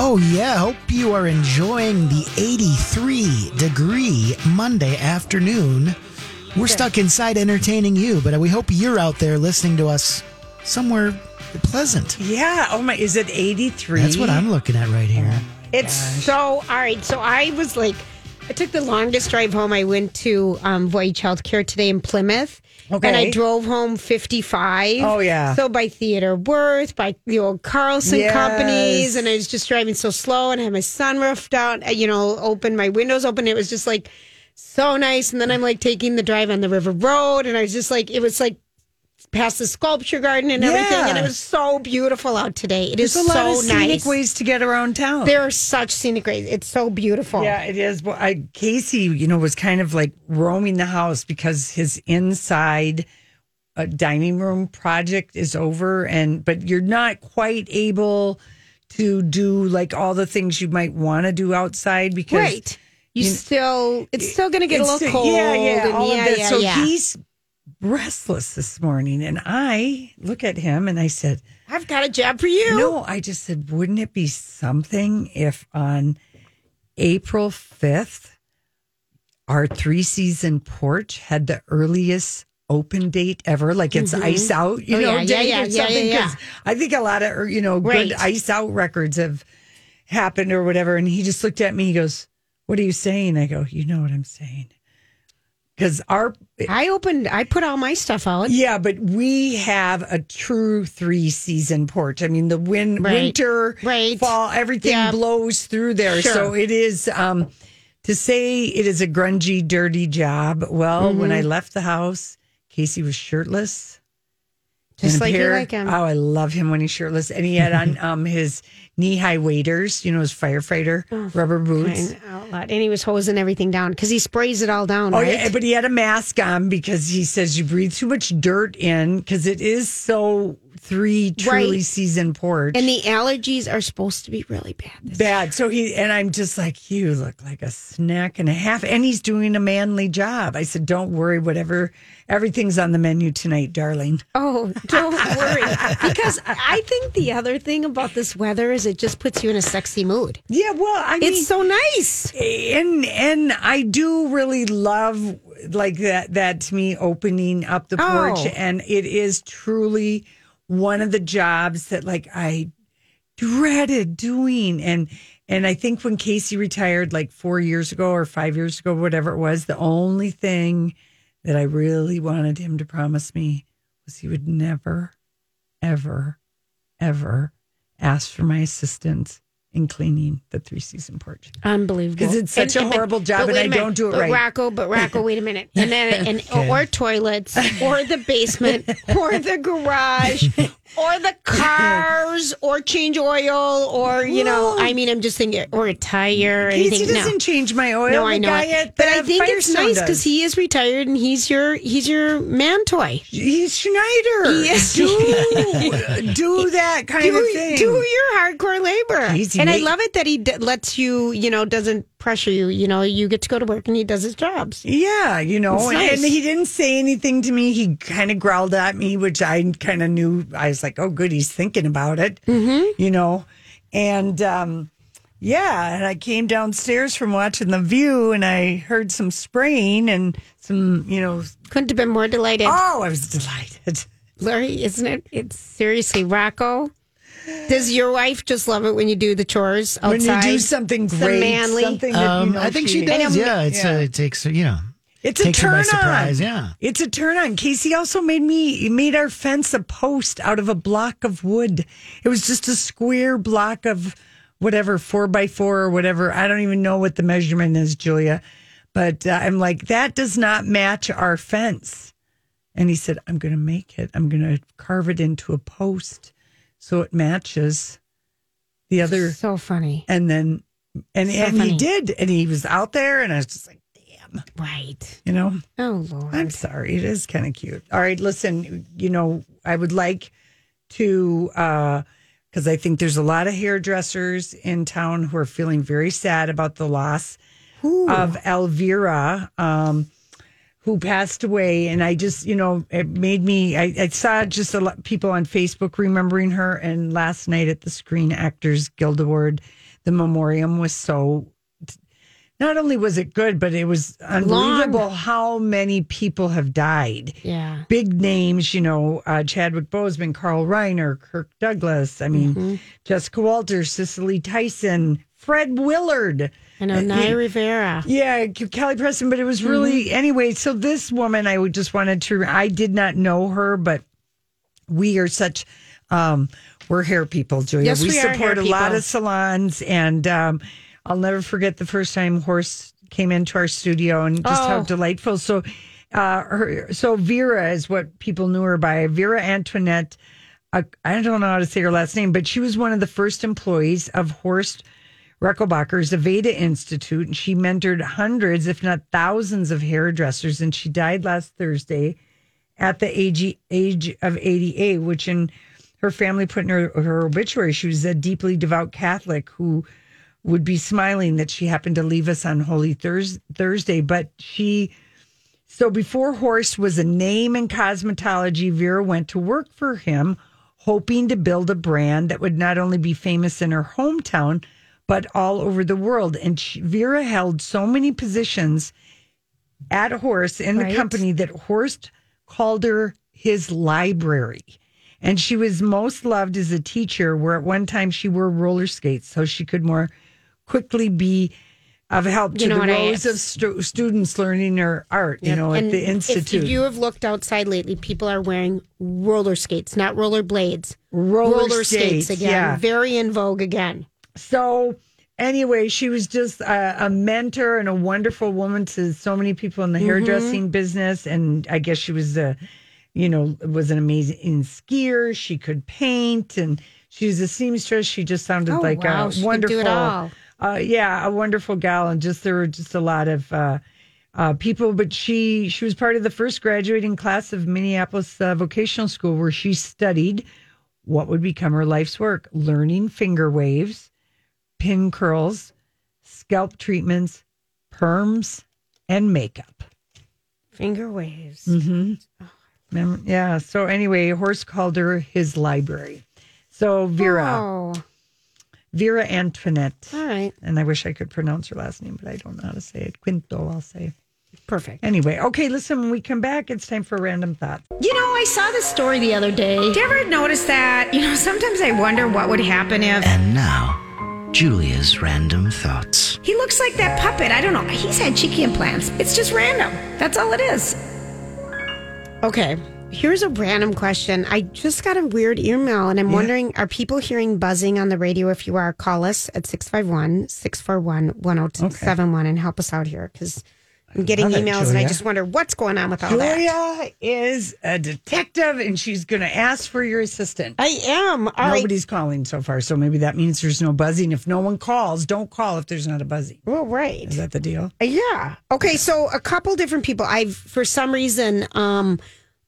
Oh, yeah. Hope you are enjoying the 83 degree Monday afternoon. We're stuck inside entertaining you, but we hope you're out there listening to us somewhere pleasant. Yeah. Oh my, is it 83? That's what I'm looking at right here. Oh, it's so all right. So I was like, I took the longest drive home. I went to um, Voyage Healthcare today in Plymouth. And I drove home 55. Oh, yeah. So by Theodore Wirth, by the old Carlson Yes. companies. And I was just driving so slow and I had my sunroof down, uh, you know, open, my windows open. It was just like so nice. And then I'm like taking the drive on the River Road. And I was just like, it was like past the sculpture garden and everything. Yeah. And it was so beautiful out today. It is There's a lot so of scenic nice. ways to get around town. There are such scenic ways. It's so beautiful. Yeah, it is. Well, I, Casey, you know, was kind of like roaming the house because his inside uh, dining room project is over, and but you're not quite able to do like all the things you might want to do outside because Right. You, you- still, it's still going to get a little cold. Yeah, yeah, and all yeah, of that. yeah, so yeah. he's restless this morning, and I look at him and I said. I've got a job for you. No, I just said, wouldn't it be something if on April 5th, our three season porch had the earliest open date ever? Like it's mm-hmm. ice out, you Oh, know, yeah, yeah, date yeah, or yeah, something. yeah. I think a lot of, er, you know, Right. good ice out records have happened or whatever. And he just looked at me, he goes, What are you saying? I go, You know what I'm saying. Because our I opened, I put all my stuff out. yeah, but we have a true three season porch. I mean, the win- Right. winter, Right. fall, everything Yeah. blows through there. Sure. So it is um, to say it is a grungy, dirty job. Well, when Mm-hmm. I left the house, Casey was shirtless. Just and like you pair- like him. Oh, I love him when he's shirtless. And he had on um, his knee high waders, you know, his firefighter rubber boots. And, and he was hosing everything down because he sprays it all down. Oh right? yeah, but he had a mask on because he says you breathe too much dirt in because it is so three truly Right. season porch. and the allergies are supposed to be really bad. this bad. So he and I'm just like, you look like a snack and a half, and he's doing a manly job. I said, don't worry, whatever, everything's on the menu tonight, darling. Oh, don't worry. because I think the other thing about this weather is it just puts you in a sexy mood. Yeah, well, I mean, It's so nice. and and I do really love like that that to me opening up the porch Oh. and it is truly one of the jobs that like I dreaded doing. And and I think when Casey retired like 4 years ago or 5 years ago whatever it was the only thing that I really wanted him to promise me was he would never ever ever ask for my assistance in cleaning the three season porch. Unbelievable. Because it's such a but- horrible job but and I a minute. don't do it but right. Rocco, but Rocco, wait a minute. And then and or toilets or the basement or the garage or the cars or change oil or you know, I mean I'm just thinking or a tire Casey doesn't no. change my oil. No, I know it. But I think it's nice because he is retired and he's your he's your man toy. he's Schneider. Yes. Do do that kind do, of thing. do your hardcore labor. He's and I love it that he d- lets you, you know, doesn't pressure you. You know, you get to go to work and he does his jobs. yeah, you know, and, nice. and he didn't say anything to me. He kind of growled at me, which I kind of knew. I was like, "Oh, good, he's thinking about it," mm-hmm. you know. And um, yeah, and I came downstairs from watching The View, and I heard some spraying and some, you know, Couldn't have been more delighted. Oh, I was delighted. Larry, isn't it? It's seriously, Rocco. Does your wife just love it when you do the chores outside? When you do something Some great, manly. something that Um, you know I think she she does. know- Yeah, it's yeah. A, it takes you know. It's a takes her by turn surprise, on. yeah. It's a turn on. Casey also made me made our fence a post out of a block of wood. It was just a square block of whatever four by four or whatever. I don't even know what the measurement is, Julia. But uh, I'm like, that does not match our fence. And he said, I'm going to make it. I'm going to carve it into a post so it matches the other So funny. and then and So and funny. he did and he was out there and I was just like damn Right. you know Oh, Lord. I'm sorry it is kind of cute all right listen you know I would like to uh because I think there's a lot of hairdressers in town who are feeling very sad about the loss of Elvira um who passed away and I just you know it made me I, I saw just a lot of people on Facebook remembering her and last night at the Screen Actors Guild Award the memoriam was so not only was it good but it was unbelievable how many people have died Yeah. big names, you know, uh, Chadwick Boseman, Carl Reiner, Kirk Douglas. I mean, Mm-hmm. Jessica Walters, Cicely Tyson, Fred Willard. I know. Naya Rivera. Yeah, Kelly Preston, but it was really Mm-hmm. anyway. So this woman, I would just wanted to. I did not know her, but we are such. um We're hair people, Julia. Yes, we are support a lot of salons, and um I'll never forget the first time Horst came into our studio and just how Oh. delightful. So, uh, her so Vera is what people knew her by. Vera Antoinette. Uh, I don't know how to say her last name, but she was one of the first employees of Horst Rechelbacher's Aveda Institute, and she mentored hundreds, if not thousands, of hairdressers. And she died last Thursday at the age, age of 88, which in her family put in her, her obituary. She was a deeply devout Catholic who would be smiling that she happened to leave us on Holy Thurs- Thursday. But she, so before Horst was a name in cosmetology, Vera went to work for him, hoping to build a brand that would not only be famous in her hometown, but all over the world. And she, Vera held so many positions at Horst in the Right. company that Horst called her his library. And she was most loved as a teacher, where at one time she wore roller skates so she could more quickly be of help to You know the what I- rows of stu- students learning their art, you know, at the institute. If you have looked outside lately, people are wearing roller skates, not roller blades. Roller skates, again. yeah. Very in vogue again. So anyway, she was just a, a mentor and a wonderful woman to so many people in the hairdressing business. And I guess she was a, you know, was an amazing skier. She could paint and she was a seamstress. She just sounded Oh, like wow. a She wonderful, do it all. Uh, yeah, a wonderful gal. And just there were just a lot of. Uh, uh, people, but she she was part of the first graduating class of Minneapolis uh, Vocational School, where she studied what would become her life's work: learning finger waves, pin curls, scalp treatments, perms, and makeup. Finger waves. Mm-hmm. Mem- Yeah. So anyway, Horst called her his library. So Vera, Oh, Vera Antoinette, all right. and I wish I could pronounce her last name, but I don't know how to say it. Quinto, I'll say. Perfect. Anyway, okay. Listen, when we come back, it's time for random thought. You know, I saw this story the other day. Did you ever notice that? You know, sometimes I wonder what would happen if And now, Julia's random thoughts. he looks like that puppet. I don't know. He's had cheeky implants. It's just random. That's all it is. Okay. Here's a random question. I just got a weird email and I'm wondering are people hearing buzzing on the radio? If you are, call us at 651 641 1071 and help us out here because I'm getting love it, emails and I just wonder what's going on with all that. Julia is a detective, and she's going to ask for your assistant. I am. All right. Nobody's calling so far, so maybe that means there's no buzzing. If no one calls, don't call if there's not a buzzing. Well, right. Is that the deal? Yeah. Okay. So a couple different people. I've for some reason, um,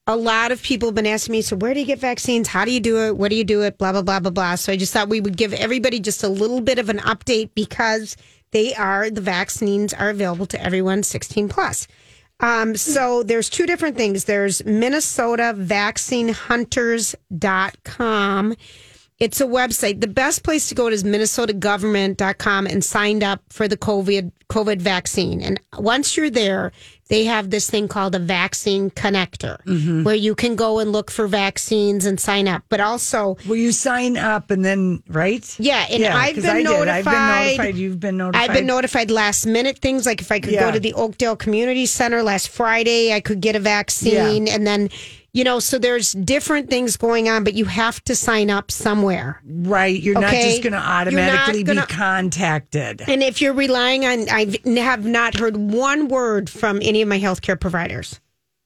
a lot of people have been asking me. So where do you get vaccines? How do you do it? What do you do it? Blah blah blah blah blah. So I just thought we would give everybody just a little bit of an update because they are the vaccines are available to everyone 16 plus. Um, so there's two different things. There's Minnesota vaccinehunters.com It's a website. The best place to go is minnesotagovernment.com and sign up for the COVID COVID vaccine. And once you're there, they have this thing called a vaccine connector Mm-hmm. where you can go and look for vaccines and sign up. But also, Will you sign up and then right? yeah, and I've 'cause been I did. notified. I've been notified. You've been notified. I've been notified last minute things like if I could Yeah. go to the Oakdale Community Center last Friday, I could get a vaccine. And then, you know, so there's different things going on, but you have to sign up somewhere. Right. You're not just going to automatically gonna- be contacted. And if you're relying on, I have not heard one word from any of my healthcare providers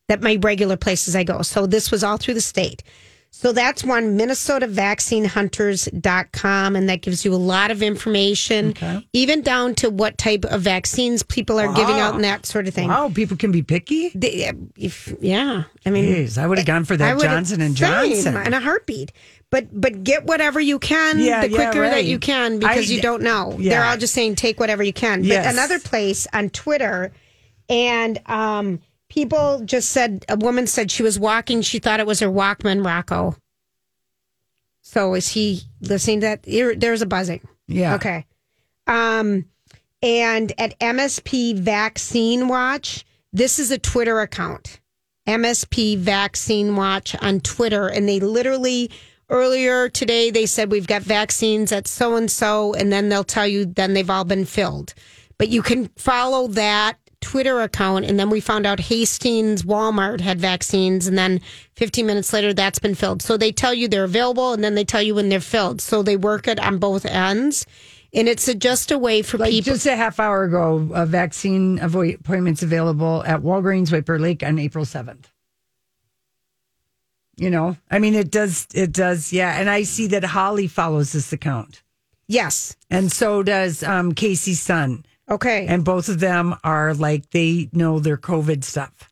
that my regular places I go. So this was all through the state. So that's one, MinnesotaVaccineHunters.com. And that gives you a lot of information, even down to what type of vaccines people are giving out and that sort of thing. Wow, people can be picky. They- if, yeah. I mean, Jeez, I would have gone for that Johnson and Johnson. in a heartbeat. But but get whatever you can Yeah, the yeah, quicker that you can because I- you don't know. yeah. They're all just saying take whatever you can. But another place on Twitter and um people just said a woman said she was walking, she thought it was her Walkman Rocco. So is he listening to that? There's a buzzing. Yeah. Okay. Um, and at MSP Vaccine Watch, this is a Twitter account. MSP Vaccine Watch on Twitter, and they literally earlier today they said we've got vaccines at so and so, and then they'll tell you then they've all been filled. But you can follow that Twitter account, and then we found out Hastings Walmart had vaccines, and then 15 minutes later that's been filled. So they tell you they're available, and then they tell you when they're filled. So they work it on both ends, and it's a, just a way for Like people. just a half hour ago, a vaccine appointments available at Walgreens White Bear Lake on April seventh. You know, I mean, it does, it does, yeah. And I see that Holly follows this account, yes. and so does um, Casey's son, Okay. and both of them are like they know their COVID stuff.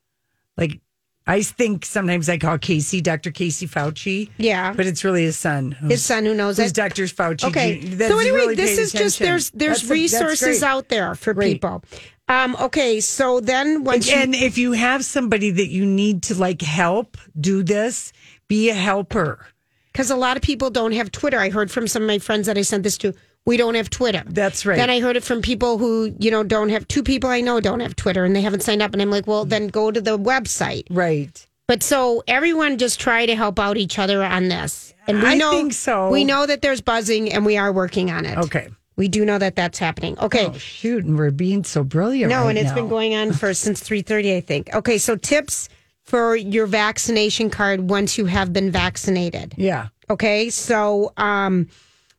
Like I think sometimes I call Casey Dr. Casey Fauci, yeah. but it's really his son. His son who knows who's it. Dr. Fauci. Okay. So anyway, really this is just there's there's That's resources great. out there for Great. people. Um, okay, so then once you, and if you have somebody that you need to like help do this, be a helper. because a lot of people don't have Twitter. I heard from some of my friends that I sent this to. We don't have Twitter. That's right. Then I heard it from people who you know don't have two people I know don't have Twitter and they haven't signed up. And I'm like, well, then go to the website. right. But so everyone just try to help out each other on this. And we I know think so. We know that there's buzzing and we are working on it. Okay. We do know that that's happening. Okay. Oh, shoot, and we're being so brilliant. No, right and it's now. been going on for since three thirty, I think. Okay, so tips for your vaccination card once you have been vaccinated. Yeah. Okay, so um,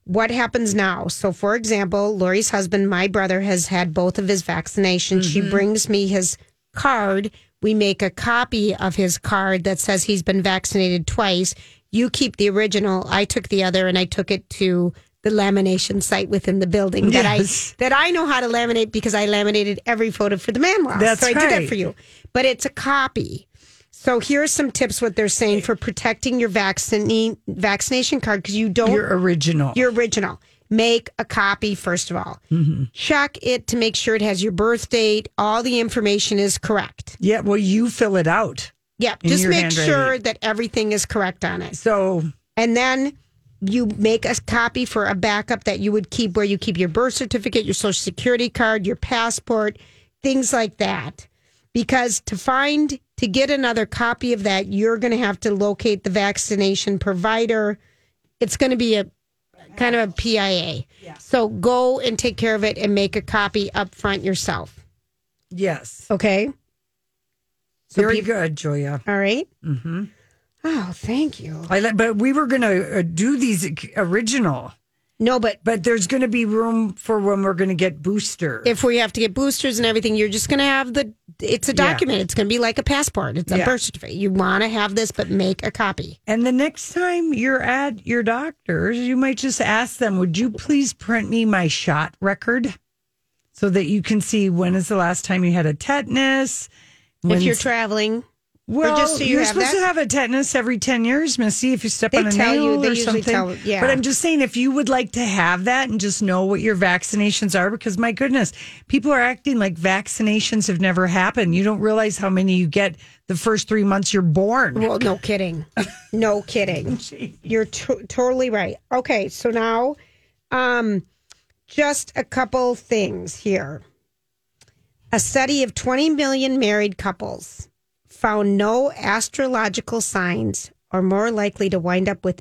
what happens now? So, for example, Lori's husband, my brother, has had both of his vaccinations. She mm-hmm. brings me his card. We make a copy of his card that says he's been vaccinated twice. You keep the original. I took the other, and I took it to the lamination site within the building that Yes. I that I know how to laminate because I laminated every photo for the man law. That's so I did that for you. But it's a copy. So here are some tips what they're saying for protecting your vaccine vaccination card because you don't Your original. your original. Make a copy first of all. Mm-hmm. Check it to make sure it has your birth date. All the information is correct. yeah, well, you fill it out. Yeah, just make sure that everything is correct on it. So, And then you make a copy for a backup that you would keep where you keep your birth certificate, your social security card, your passport, things like that. Because to find, to get another copy of that, you're going to have to locate the vaccination provider. It's going to be a kind of a PIA. So go and take care of it and make a copy up front yourself. yes. Okay. So Very peop- good, Julia. All right. Mm-hmm. Oh, thank you. I let, but we were going to uh, do these original, No, but but there's going to be room for when we're going to get booster. if we have to get boosters and everything, you're just going to have the. It's a Yeah. document. It's going to be like a passport. It's a Yeah. birth certificate. You want to have this, but make a copy. And the next time you're at your doctor's, you might just ask them, would you please print me my shot record so that you can see when is the last time you had a tetanus? if you're traveling, Well, just so you are supposed that? to have a tetanus every 10 years, Missy, if you step They on a you- nail they or something. tell- yeah. But I'm just saying, if you would like to have that and just know what your vaccinations are, because my goodness, people are acting like vaccinations have never happened. You don't realize how many you get the first three months you're born. Well, no kidding. No kidding. You're to- totally right. Okay, so now um just a couple things here. A study of 20 million married couples found no astrological signs are more likely to wind up with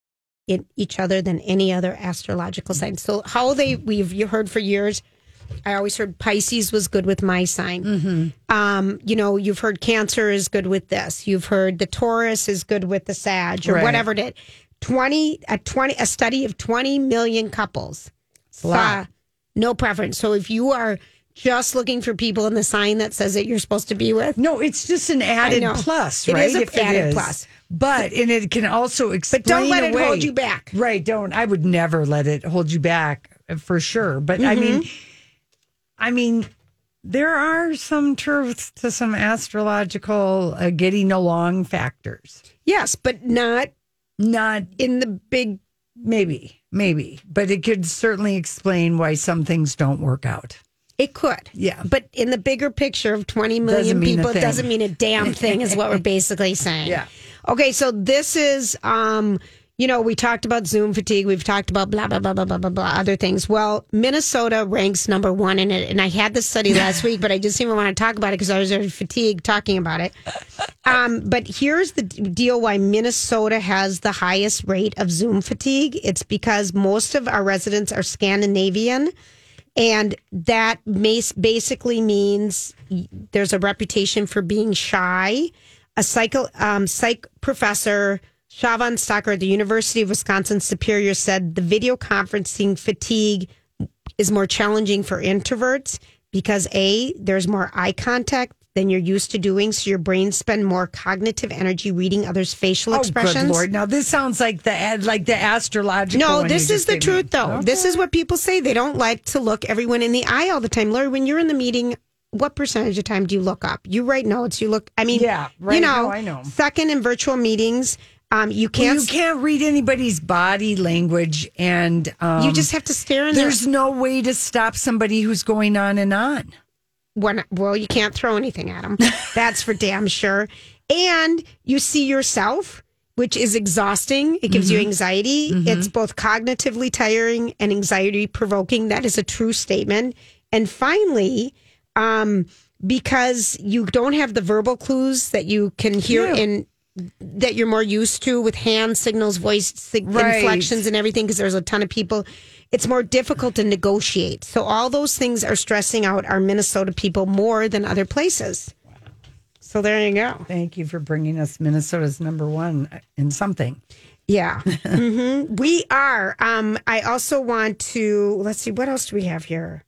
In each other than any other astrological sign. So how they we've you heard for years. I always heard Pisces was good with my sign. Um, you know, you've heard Cancer is good with this. You've heard the Taurus is good with the Sag or Right. whatever it is. Twenty a twenty a study of twenty million couples saw no preference. So if you are just looking for people in the sign that says that you're supposed to be with, No, it's just an added plus, It right? is a If added plus. But and it can also explain. but don't let it hold you back. Right? Don't. I would never let it hold you back uh, for sure. But I mean, Mm-hmm. I mean, there are some truths to some astrological uh, getting along factors. Yes, but not Not in the big maybe, maybe, but it could certainly explain why some things don't work out. It could. Yeah. But in the bigger picture of 20 million Doesn't people, it doesn't mean a damn thing, is what we're basically saying. Yeah. Okay, so this is, um, you know, we talked about Zoom fatigue. We've talked about blah, blah, blah, blah, blah, blah, blah, other things. Well, Minnesota ranks number one in it. And I had this study last week, but I just didn't even want to talk about it because I was already fatigued talking about it. Um, but here's the deal why Minnesota has the highest rate of Zoom fatigue. It's because most of our residents are Scandinavian. And that basically means there's a reputation for being shy. A psych, um, psych professor, Shavan Stocker at the University of Wisconsin Superior, said the video conferencing fatigue is more challenging for introverts because A, there's more eye contact than you're used to doing. So your brain spend more cognitive energy reading others' facial expressions. Oh, good lord! Now this sounds like the like the astrological. No, this is the gave me. truth, though. This is what people say. They don't like to look everyone in the eye all the time. Lori, when you're in the meeting, what percentage of time do you look up? You write notes. You look. I mean, Yeah, right. You know, No, I know. Second, in virtual meetings, um, you can't. you can't read anybody's body language, and um, you just have to stare in their There's no way to stop somebody who's going on and on. When well you can't throw anything at them that's for damn sure. And you see yourself which is exhausting. It gives you anxiety. It's both cognitively tiring and anxiety provoking. That is a true statement. And finally um because you don't have the verbal clues that you can hear Yeah. in that you're more used to with hand signals voice sig- Right. inflections and everything because there's a ton of people it's more difficult to negotiate. So all those things are stressing out our minnesota people more than other places. So there you go. Thank you for bringing us Minnesota's number one in something. yeah. Hmm we are um i also want to let's see what else do we have here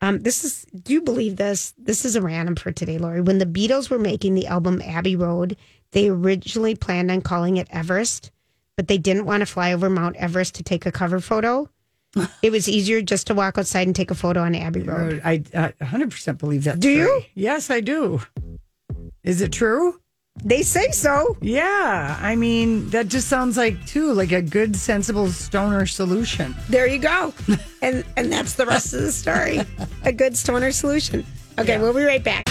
um this is do you believe this this is a random for today lori when the beatles were making the album abbey road they originally planned on calling it everest but they didn't want to fly over mount everest to take a cover photo it was easier just to walk outside and take a photo on abbey road I uh, 100% believe that. Do you? Yes, I do. Is it true? They say so. Yeah. I mean, that just sounds like, too, like a good, sensible stoner solution. there you go. And and that's the rest of the story. A good stoner solution. Okay we'll be right back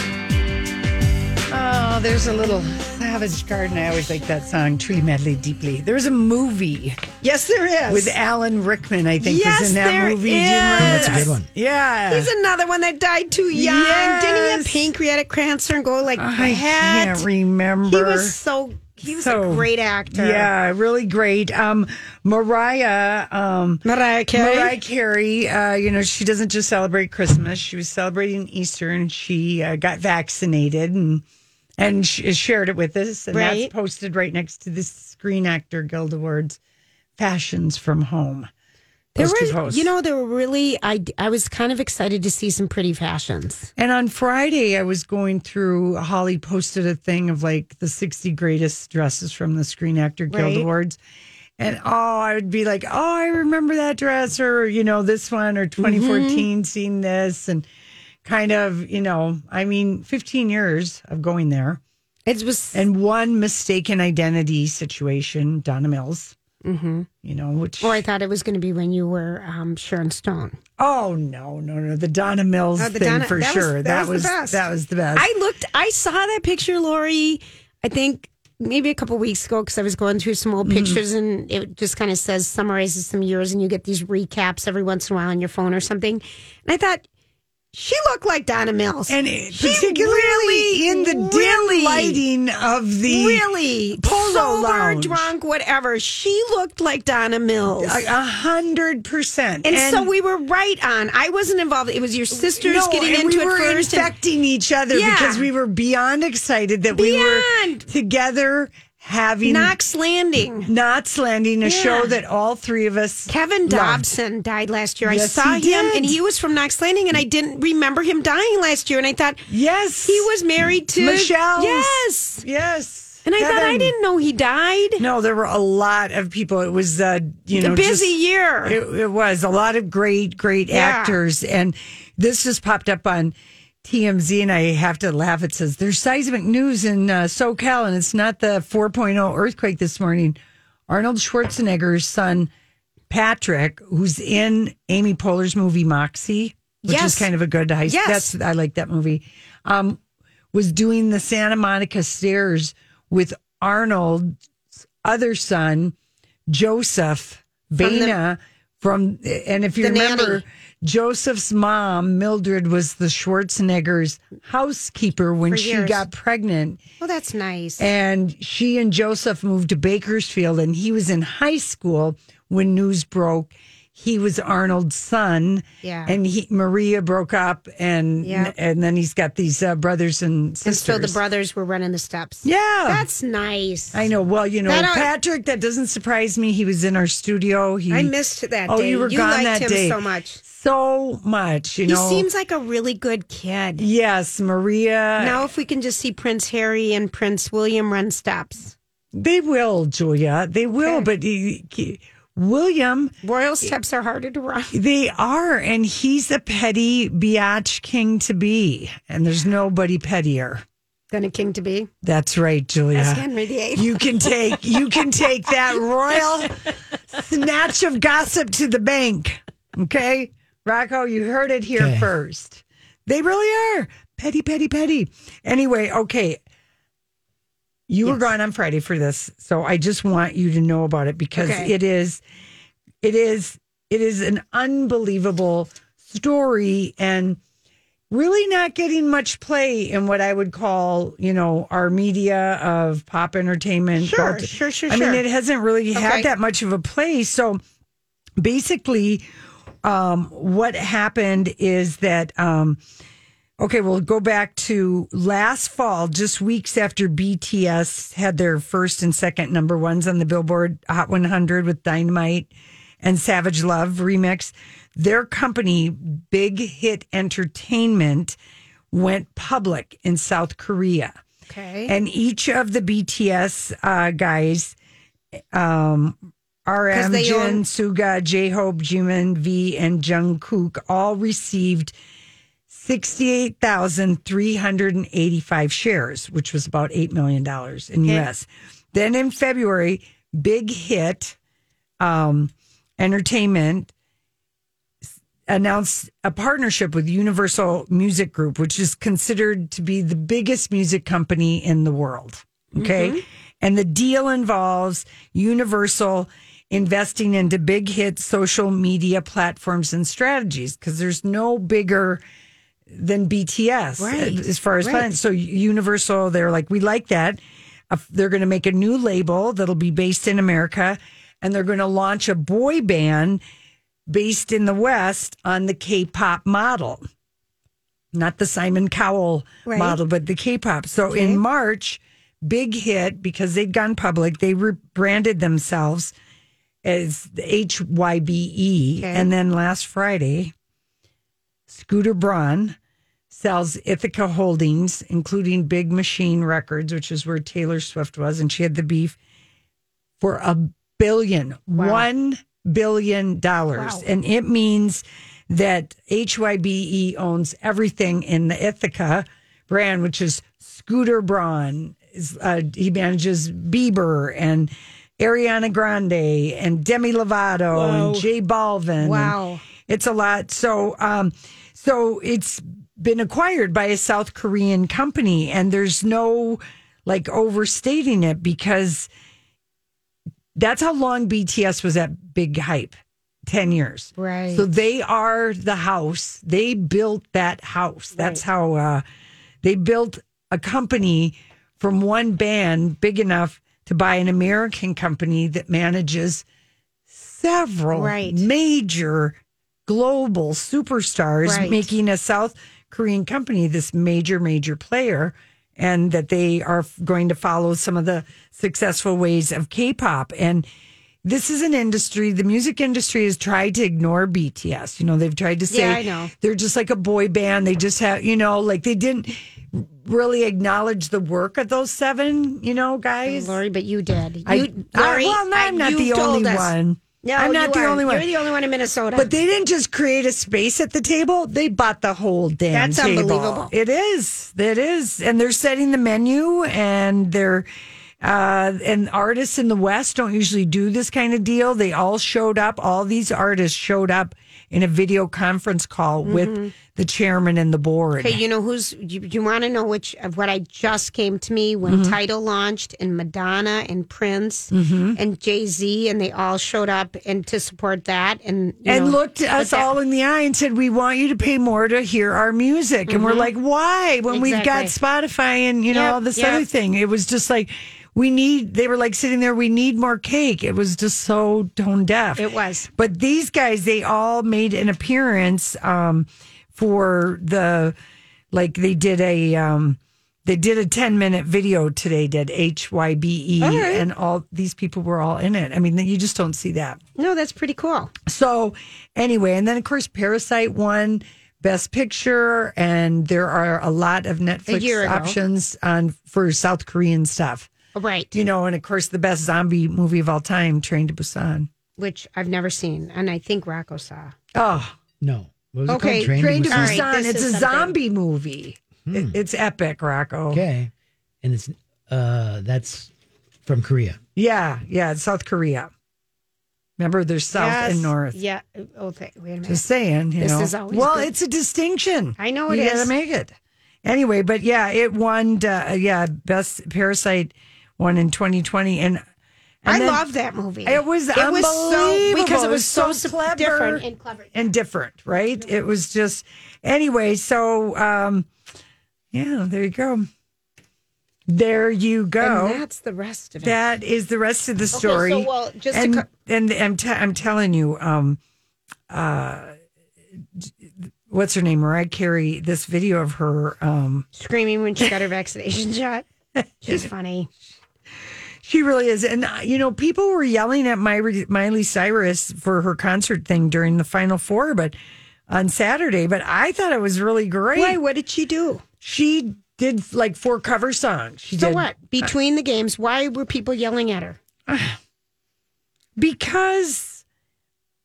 Oh, there's a little Savage Garden. I always like that song, Truly Madly Deeply. There's a movie Yes, there is. with Alan Rickman, I think, Yes, was in that there movie. Do you is. remember That's a good one. Yeah. He's another one that died too young. Yes. Didn't he have pancreatic cancer and go like I that? can't remember. He was so he was So- a great actor. Yeah, really great. Um, Mariah, um, Mariah Carey. Mariah Carey, uh, you know, she doesn't just celebrate Christmas. She was celebrating Easter and she uh, got vaccinated and and she shared it with us. And Right. that's posted right next to the Screen Actor Guild Awards Fashions from Home. There Those two was, posts. you know, there were really. I I was kind of excited to see some pretty fashions. And on Friday, I was going through, Holly posted a thing of like the 60 greatest dresses from the Screen Actor Guild Right. Awards. And oh, I would be like, oh, I remember that dress, or, you know, this one, or mm-hmm. 2014, seeing this, and kind of, you know, I mean, 15 years of going there. It was And one mistaken identity situation, Donna Mills, mm-hmm. you know, which. Or I thought it was going to be when you were um, Sharon Stone. oh, no, no, no. The Donna Mills Oh, the thing Donna- for that was- sure. that was the best. That was the best. I looked. I saw that picture, Lori. I think maybe a couple weeks ago because I was going through some old pictures and it just kind of says summarizes some years and you get these recaps every once in a while on your phone or something. And I thought she looked like Donna Mills. and She particularly really, in the dim lighting of the really polo sober, lounge. drunk, whatever. She looked like Donna Mills. a hundred percent. and, so we were right on. I wasn't involved. It was your sisters no, getting into we it were first. and- each other Yeah. because we were beyond excited that we were together having Knots Landing. Knots Landing, a Yeah. show that all three of us Kevin loved. Dobson died last year. I saw him, did. and he was from Knots Landing, and I didn't remember him dying last year. And I thought Yes, he was married to Michelle. Yes, Yes, and I thought I didn't know he died. No, there were a lot of people. It was, uh, you a busy just- year. It, it was a lot of great, great Yeah. actors, and this just popped up on TMZ, and I have to laugh. It says there's seismic news in uh, SoCal, and it's not the 4.0 earthquake this morning. Arnold Schwarzenegger's son Patrick, who's in Amy Poehler's movie Moxie, which Yes. is kind of a good high. Yes. That's I like that movie. Um, was doing the Santa Monica stairs with Arnold's other son, Joseph the- Baena, from, and if you remember, nanny. Joseph's mom, Mildred, was the Schwarzenegger's housekeeper when For she years. got pregnant. well, that's nice. And she and Joseph moved to Bakersfield, and he was in high school when news broke. He was Arnold's son, Yeah. and he Maria broke up, and Yeah. and then he's got these uh, brothers and and sisters. so the brothers were running the steps. Yeah. that's nice. I know. Well, you know, That, Patrick. That doesn't surprise me. He was in our studio. He, I missed that. Oh, day. you were gone liked that him day so much. so much. You He know, seems like a really good kid. yes, Maria. Now, if we can just see Prince Harry and Prince William run steps, they will, Julia. They will. Okay. But he, he- William, royal steps are harder to run. they are, and he's a petty biatch king to be, and there's nobody pettier. Than a king to be. That's right, Julia. As Henry VIII. You can take you can take that royal snatch of gossip to the bank. Okay? Rocco, you heard it here Okay. first. They really are. Petty, petty, petty. Anyway, okay. You were gone on Friday for this, so I just want you to know about it because Okay. it is it is it is an unbelievable story and really not getting much play in what I would call, you know, our media of pop entertainment. Sure, sure, sure, I mean, it hasn't really Okay. had that much of a play. So basically, um, what happened is that, um, okay, we'll go back to last fall, just weeks after BTS had their first and second number ones on the Billboard Hot 100 with Dynamite and Savage Love remix. Their company, Big Hit Entertainment, went public in South Korea. Okay. And each of the BTS uh, guys, um, RM, Jin, own- Suga, J Hope, Jimin, V, and Jungkook all received 68,385 shares, which was about $8 million in US. Then in February, Big Hit um, Entertainment announced a partnership with Universal Music Group, which is considered to be the biggest music company in the world. Okay. And the deal involves Universal investing into big hit social media platforms and strategies because there's no bigger than BTS Right. as far as Right. fun. So Universal, they're like, we like that. Uh, They're going to make a new label that'll be based in America, and they're going to launch a boy band based in the West on the K-pop model, not the Simon Cowell Right. model, but the K-pop. So in March, big hit because they'd gone public. They rebranded themselves as HYBE, Okay. E. and then last Friday, Scooter Braun sells Ithaca Holdings, including Big Machine Records, which is where Taylor Swift was, and she had the beef for a billion, one billion dollars, Wow. and it means that HYBE owns everything in the Ithaca brand, which is Scooter Braun. Uh, he manages Bieber and Ariana Grande and Demi Lovato Whoa. and J Balvin. and Wow. It's a lot. So, um, so it's been acquired by a South Korean company, and there's no like overstating it because that's how long BTS was at big hype 10 years. Right. So they are the house. They built that house. That's how uh, they built a company from one band big enough to buy an American company that manages several Right. major global superstars, Right. making a South Korean company this major, major player, and that they are going to follow some of the successful ways of K pop. And this is an industry, the music industry has tried to ignore BTS. You know, they've tried to say Yeah, I know. they're just like a boy band. They just have, you know, like they didn't really acknowledge the work of those seven, you know, guys. Lori, but you did. You, I- I- well, no, I'm not the only us. one. No, I'm not the are. only one. You're the only one in Minnesota. But they didn't just create a space at the table; they bought the whole damn That's table. unbelievable. It is. It is, and they're setting the menu, and they're. Uh, and artists in the West don't usually do this kind of deal. They all showed up. All these artists showed up in a video conference call with mm-hmm. the chairman and the board. Okay, you know who's? You, you want to know which of what I just came to me when Mm-hmm. Tidal launched and Madonna and Prince mm-hmm. and Jay Z and they all showed up and to support that and you and know, looked us that- all in the eye and said, "We want you to pay more to hear our music." And we're mm-hmm. like, "Why?" When we've got Spotify and you know Yep, all this yep. other thing, it was just like we need. They were like sitting there. We need more cake. It was just so tone deaf. It was. But these guys, they all made an appearance um, for the like they did a. Um, they did a 10 minute video today, did HYBE, All right. E, and all these people were all in it. I mean, you just don't see that. No, that's pretty cool. So anyway, and then of course Parasite won Best Picture, and there are a lot of Netflix options on for South Korean stuff. Right. You know, and of course the best zombie movie of all time, Train to Busan. Which I've never seen, and I think Rocco saw. Oh, No. What was Okay, it called? Train to All Busan? right, Busan. this it's a something. zombie movie. It- it's epic, Rocco. Okay. And it's uh that's from Korea. Yeah, yeah, it's South Korea. Remember, there's South Yes. and North. Yeah. Oh, th- wait a minute. Just saying, you This know. is always well, good. it's a distinction. I know it you is. gotta make it. Anyway, but yeah, it won. Uh, yeah, best Parasite won in 2020, and, and I then love that movie. It was It was so because it It was was so, so clever clever. and clever. and different, right? It was just anyway. So, um, yeah, there you go. There you go. And that's the rest of it. That is the rest of the story. so, story. well, just to and, co- and I'm te- I'm telling you, um, uh, what's her name? Mariah Carey. This video of her, um, Screaming when she got her vaccination shot. She's funny. she really is. And uh, you know, people were yelling at Miley, Miley Cyrus for her concert thing during the Final Four, but on Saturday. But I thought it was really great. Why? What did she do? She did like four cover songs. She So did what? Between the games, why were people yelling at her? because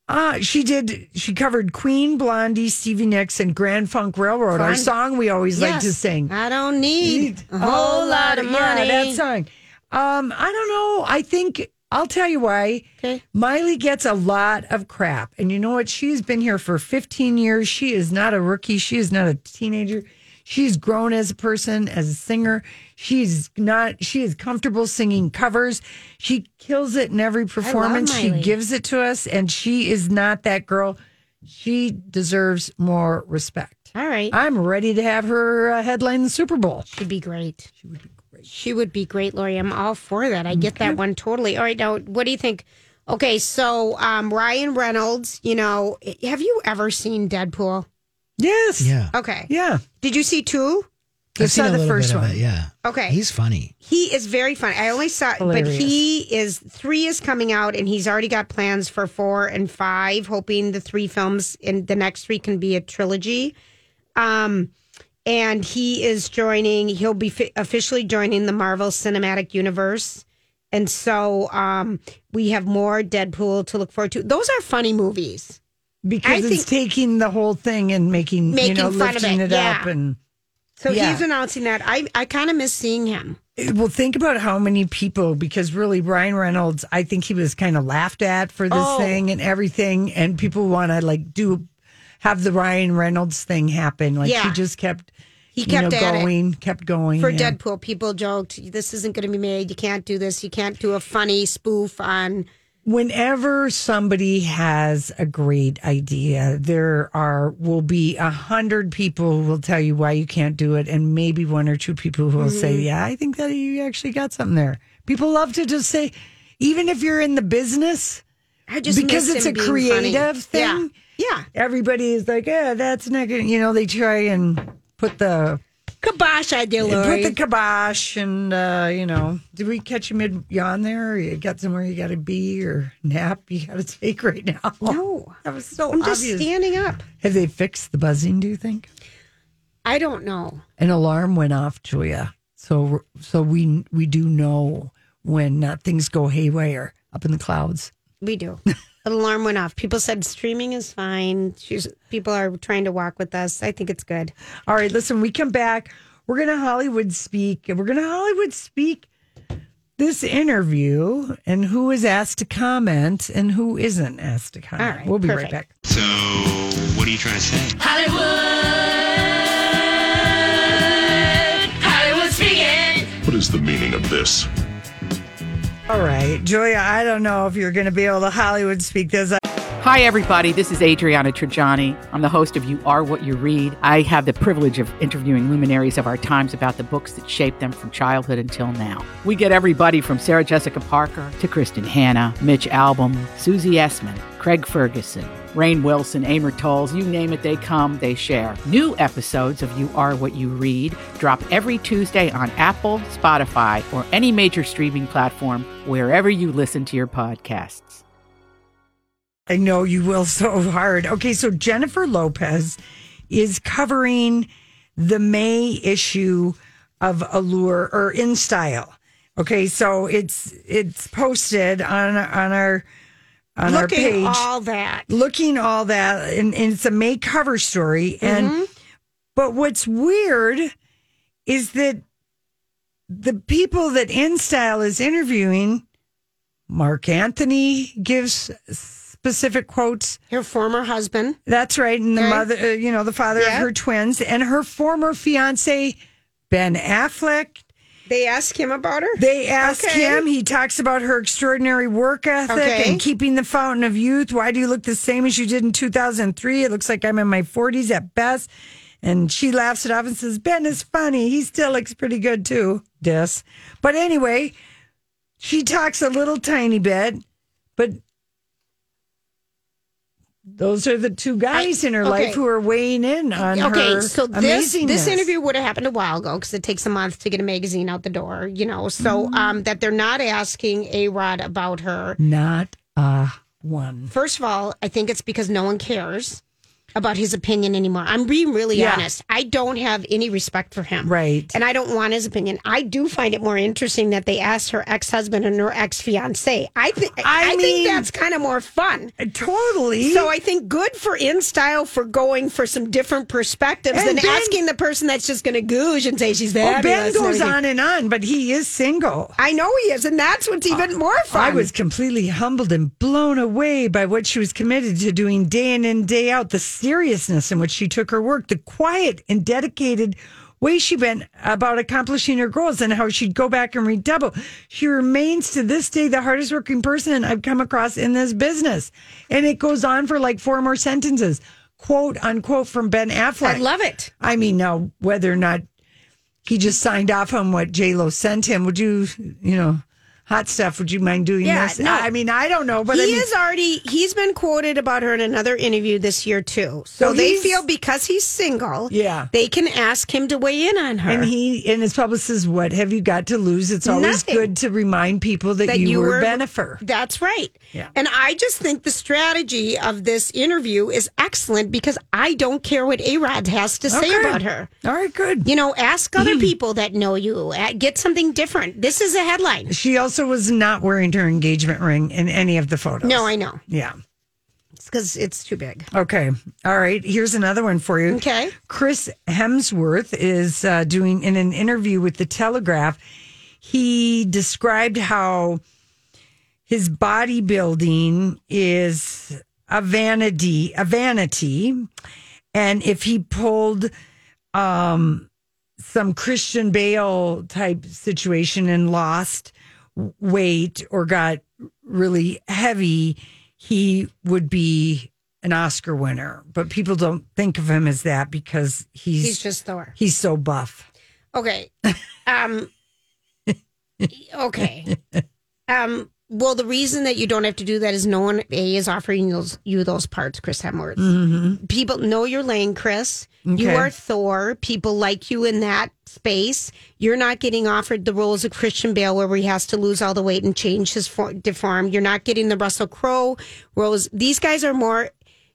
uh she did she covered Queen, Blondie, Stevie Nicks, and Grand Funk Railroad, our song we always like to sing. I don't need a whole lot of money. Yeah, that song. Um, I don't know. I think I'll tell you why. Okay. Miley gets a lot of crap. And you know what? She's been here for 15 years. She is not a rookie. She is not a teenager. She's grown as a person, as a singer. She's not. She is comfortable singing covers. She kills it in every performance. She gives it to us, and she is not that girl. She deserves more respect. All right. I'm ready to have her uh, headline the Super Bowl. She'd be great. She would be great. She would be great, Lori. I'm all for that. I get that one totally. All right, now what do you think? Okay, so um, Ryan Reynolds, you know, have you ever seen Deadpool? Yes. Yeah. Okay. Yeah. Did you see two? I I've saw seen a the first bit one. it. Yeah. Okay. He's funny. He is very fun. I only saw, but he is three is coming out, and he's already got plans for four and five. Hoping the three films in the next three can be a trilogy. Um, and he is joining. He'll be fi- officially joining the Marvel Cinematic Universe, and so um, we have more Deadpool to look forward to. Those are funny movies. Because I it's taking the whole thing and making, Making you know, lifting it, it, yeah. up and So Yeah. he's announcing that. I I kind of miss seeing him. Well, think about how many people, because really, Ryan Reynolds, I think he was kind of laughed at for this Oh. thing and everything. And people want to like do, have the Ryan Reynolds thing happen. Like Yeah. he just kept, He you kept know, at it. going, kept going. For yeah. Deadpool, people joked, "This isn't going to be made. You can't do this. You can't do a funny spoof on." Whenever somebody has a great idea, there are will be a hundred people who will tell you why you can't do it, and maybe one or two people who will say, Mm-hmm. "Yeah, I think that you actually got something there." People love to just say, even if you're in the business, I just because miss it's him a being creative funny. thing. Yeah. Everybody is like, "Yeah, that's not good." You know, they try and put the Kibosh idea, put Lori. the kibosh, and uh, you know, did we catch you mid yawn there? Or you got somewhere you got to be or nap you got to take right now? no, That was so I'm obvious. just standing up. Have they fixed the buzzing? Do you think I don't know. an alarm went off, Julia? So so we we do know when uh, things go haywire up in the clouds. We do. An alarm went off. People said streaming is fine. She's, people are trying to walk with us. I think it's good. All right, listen, we come back. We're going to Hollywood speak. and We're going to Hollywood speak this interview and who is asked to comment and who isn't asked to comment. All right, we'll be right back. So, what are you trying to say? Hollywood! Hollywood speaking! What is the meaning of this? All right, Julia, I don't know if you're going to be able to Hollywood speak this. Hi, everybody. This is Adriana Trigiani. I'm the host of You Are What You Read. I have the privilege of interviewing luminaries of our times about the books that shaped them from childhood until now. We get everybody from Sarah Jessica Parker to Kristin Hannah, Mitch Albom, Susie Essman, Craig Ferguson, Rainn Wilson, Amor Towles, you name it, they come, they share. New episodes of You Are What You Read drop every Tuesday on Apple, Spotify, or any major streaming platform wherever you listen to your podcasts. I know you will so hard. Okay, so Jennifer Lopez is covering the May issue of Allure or In Style. Okay, so it's it's posted on on our on our Looking page. all that. looking all that and, and it's a May cover story Mm-hmm. and but what's weird is that the people that InStyle is interviewing Marc Anthony gives specific quotes Her former husband. that's right and the mother uh, you know the father Yeah. of her twins and her former fiance Ben Affleck They ask him about her. they ask Okay. him. He talks about her extraordinary work ethic Okay. and keeping the fountain of youth. Why do you look the same as you did in 2003? It looks like I'm in my 40s at best. And she laughs it off and says, Ben is funny. He still looks pretty good too. Dis. But anyway, she talks a little tiny bit, but those are the two guys in her okay. life who are weighing in on okay, her so this amazingness. this interview would have happened a while ago because it takes a month to get a magazine out the door, you know. So Mm-hmm. um, that they're not asking A Rod about her. Not a one. First of all, I think it's because no one cares about his opinion anymore. I'm being really Yeah. honest. I don't have any respect for him. Right. And I don't want his opinion. I do find it more interesting that they asked her ex husband and her ex fiance. I, th- I, I mean- think that's kind of more fun. Uh, totally. So I think good for InStyle for going for some different perspectives And than Ben- asking the person that's just going to googe and say she's Oh, fabulous. Ben goes everything. on and on, but he is single. I know he is, and that's what's even uh, more fun. I was completely humbled and blown away by what she was committed to doing day in and day out. The seriousness in which she took her work, the quiet and dedicated way she went about accomplishing her goals, and how she'd go back and redouble. She remains to this day the hardest working person I've come across in this business. And it goes on for like four more sentences, quote unquote, from Ben Affleck. I love it. I mean, now whether or not he just signed off on what J Lo sent him, would you, you know, hot stuff? Would you mind doing Yeah, this? no. I mean, I don't know, but he I mean, is already he's been quoted about her in another interview this year too. So, So they feel because he's single, Yeah. they can ask him to weigh in on her. and he and his publicist says, "What have you got to lose?" It's always Nothing. good to remind people that, you, were, Bennifer. That's right. Yeah. And I just think the strategy of this interview is excellent because I don't care what A Rod has to say Okay. about her. All right, good. You know, ask other people that know you. Get something different. This is a headline. She also was not wearing her engagement ring in any of the photos. No, I know. Yeah. It's because it's too big. Okay. All right. Here's another one for you. Okay. Chris Hemsworth is uh, doing in an interview with the Telegraph. He described how his bodybuilding is a vanity, a vanity, and if he pulled um, some Christian Bale type situation and lost weight or got really heavy, he would be an Oscar winner. But people don't think of him as that because he's He's just Thor. he's so buff. Okay. Um. okay. Um. Well, the reason that you don't have to do that is no one a is offering those you those parts, Chris Hemsworth. Mm-hmm. People know your lane, Chris. You are Thor. People like you in that space. You're not getting offered the roles of Christian Bale, where he has to lose all the weight and change his for- deform. You're not getting the Russell Crowe roles. These guys are more.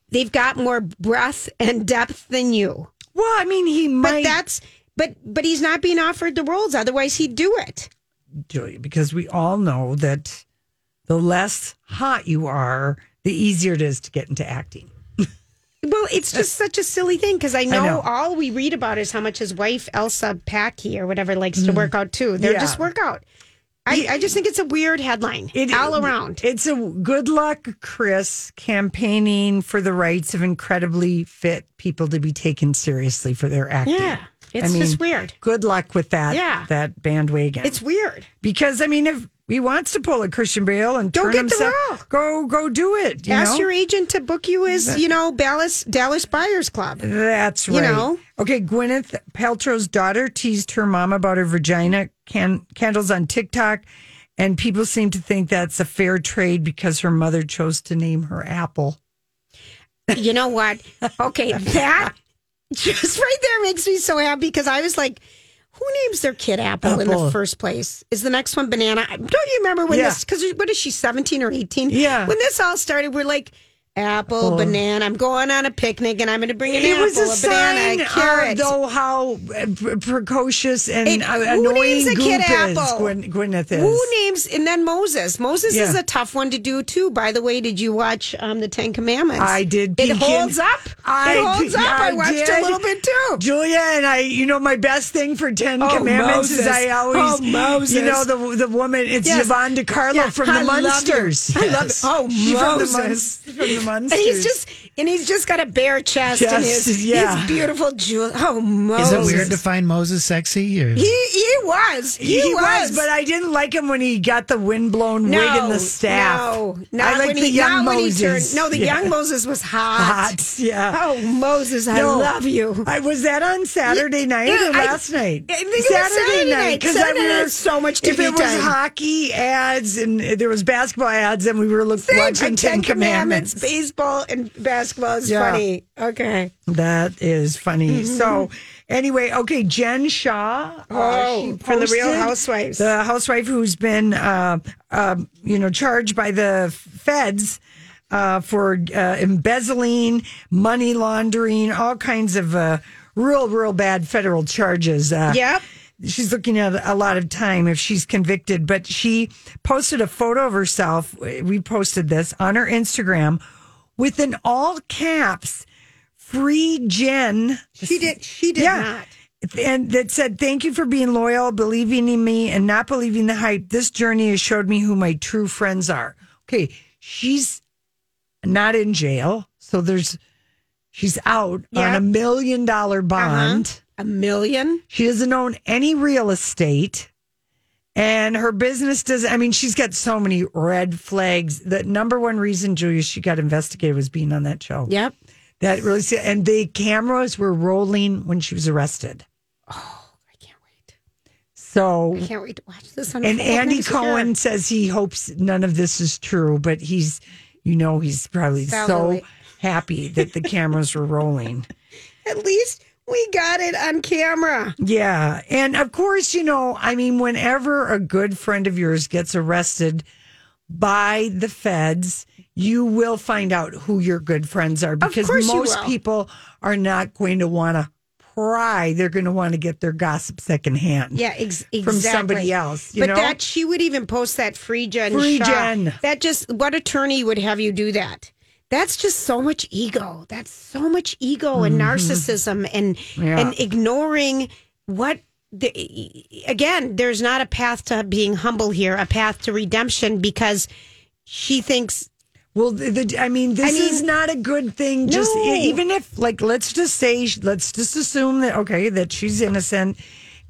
They've got more breadth and depth than you. Well, I mean, he might. But that's but but he's not being offered the roles. Otherwise, he'd do it. Julia, because we all know that the less hot you are, the easier it is to get into acting. Well, it's just such a silly thing because I know, know. all we read about is how much his wife Elsa Packy or whatever likes to work out too. They're Mm. Yeah. just workout. I, I just think it's a weird headline all around. It's a good luck, Chris, campaigning for the rights of incredibly fit people to be taken seriously for their acting. Yeah, it's just weird. Good luck with that. Yeah. that bandwagon. It's weird. because I mean, if he wants to pull a Christian Bale and turn get the himself, role. go go do it. You Ask know? your agent to book you as you know Dallas Dallas Buyers Club. That's right. You know? Okay, Gwyneth Paltrow's daughter teased her mom about her vagina can- candles on TikTok, and people seem to think that's a fair trade because her mother chose to name her Apple. You know what? Okay, that just right there makes me so happy because I was like, who names their kid Apple, in the first place? Is the next one Banana? Don't you remember when Yeah. this? Because what is she, 17 or 18? Yeah. When this all started, we're like, Apple, Apple. banana. I'm going on a picnic and I'm going to bring an it apple, was a, banana, a sign carrot. of though how uh, precocious and It- uh, who annoying names a kid is. Apple? Gwyn- Gwyneth is. Who names and then Moses? Moses is a tough one to do too. By the way, did you watch um, the Ten Commandments? I did. It holds up. I, it holds up. I, watched did. a little bit too. Julia and I, you know, my best thing for Ten Oh, Commandments is I always, Oh, Moses. you know, the the woman. It's Yes. Yvonne De Carlo Yeah, from I the. Munsters. I love it. Oh, She from the Moses. From the Munsters. And he's just and he's just got a bare chest and his, yeah. his beautiful jewel. Oh, Moses! Is it weird to find Moses sexy? Or? He he was. He, He, was. was. but I didn't like him when he got the windblown wig and the staff. No, not I like when the he, young not when he Moses. turned. No, the Yeah. young Moses was hot. Hot, yeah. Oh, Moses, I No. love you. I was that on Saturday night Yeah, or I- last night? I think it was Saturday night. because Saturday I night so much If it was time. hockey ads and there was basketball ads, and we were look, Same, watching and Ten Commandments. Baseball, and basketball is Yeah. funny. Okay. That is funny. Mm-hmm. So, anyway, okay, Jen Shah. uh, Oh, she from the Real Housewives. The housewife who's been, uh, uh, you know, charged by the feds uh, for uh, embezzling, money laundering, all kinds of uh, real, real bad federal charges. Uh, Yep. She's looking at a lot of time if she's convicted, but she posted a photo of herself. We posted this on her Instagram with an all caps free Jen. She did. She did Yeah. not. And that said, thank you for being loyal, believing in me, and not believing the hype. This journey has showed me who my true friends are. Okay, she's not in jail, so there's She's out on a million dollar bond. Uh-huh. A million? She doesn't own any real estate. And her business does, I mean, she's got so many red flags. The number one reason, Julia, she got investigated was being on that show. Yep. That really, and the cameras were rolling when she was arrested. Oh, I can't wait. So, I can't wait to watch this. and Andy next year. Cohen says he hopes none of this is true, but he's, you know, he's probably so happy that the cameras were rolling. At least we got it on camera. Yeah. And of course, you know, I mean, whenever a good friend of yours gets arrested by the feds, you will find out who your good friends are because most people are not going to want to pry. They're going to want to get their gossip secondhand. Yeah, ex- exactly. From somebody else, you but know? that she would even post that free Jen. Free Jen. That just what attorney would have you do that? That's just so much ego. That's so much ego and narcissism and Mm-hmm. Yeah. and ignoring what the again. There's not a path to being humble here. A path to redemption because she thinks Well, the, the, I mean, this I mean- is not a good thing. Just even if, like, let's just say, let's just assume that okay, that she's innocent,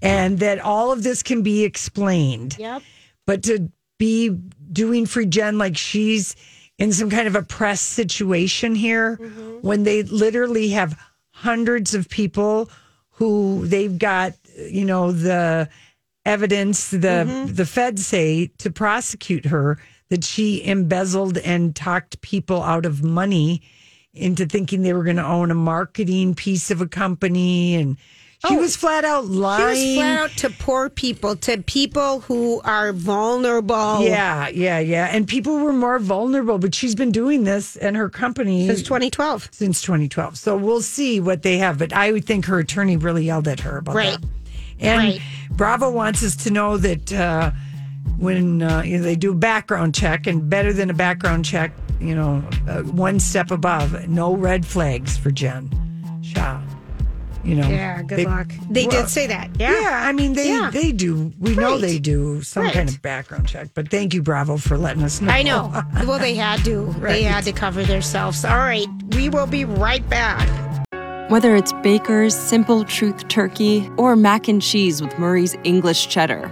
and that all of this can be explained. Yep. But to be doing free Jen like she's in some kind of a press situation here, Mm-hmm. when they literally have hundreds of people who they've got, you know, the evidence the Mm-hmm. the feds say to prosecute her that she embezzled and talked people out of money into thinking they were going to own a marketing piece of a company and she Oh, was flat out lying she was flat out to poor people, to people who are vulnerable. yeah yeah yeah and people were more vulnerable but she's been doing this and her company Since 2012. since 2012 so we'll see what they have but i would think her attorney really yelled at her about that. Right. that and Right. bravo wants us to know that uh, when uh, you know, they do a background check and better than a background check you know uh, one step above no red flags for jen shah you know Yeah, good They- luck. They well, did say that. Yeah. yeah, I mean they Yeah. they do. We know they do some kind of background check. But thank you, Bravo, for letting us know. I know. well, they had to. Right. They had to cover themselves. All right. We will be right back. Whether it's Baker's Simple Truth Turkey or mac and cheese with Murray's English Cheddar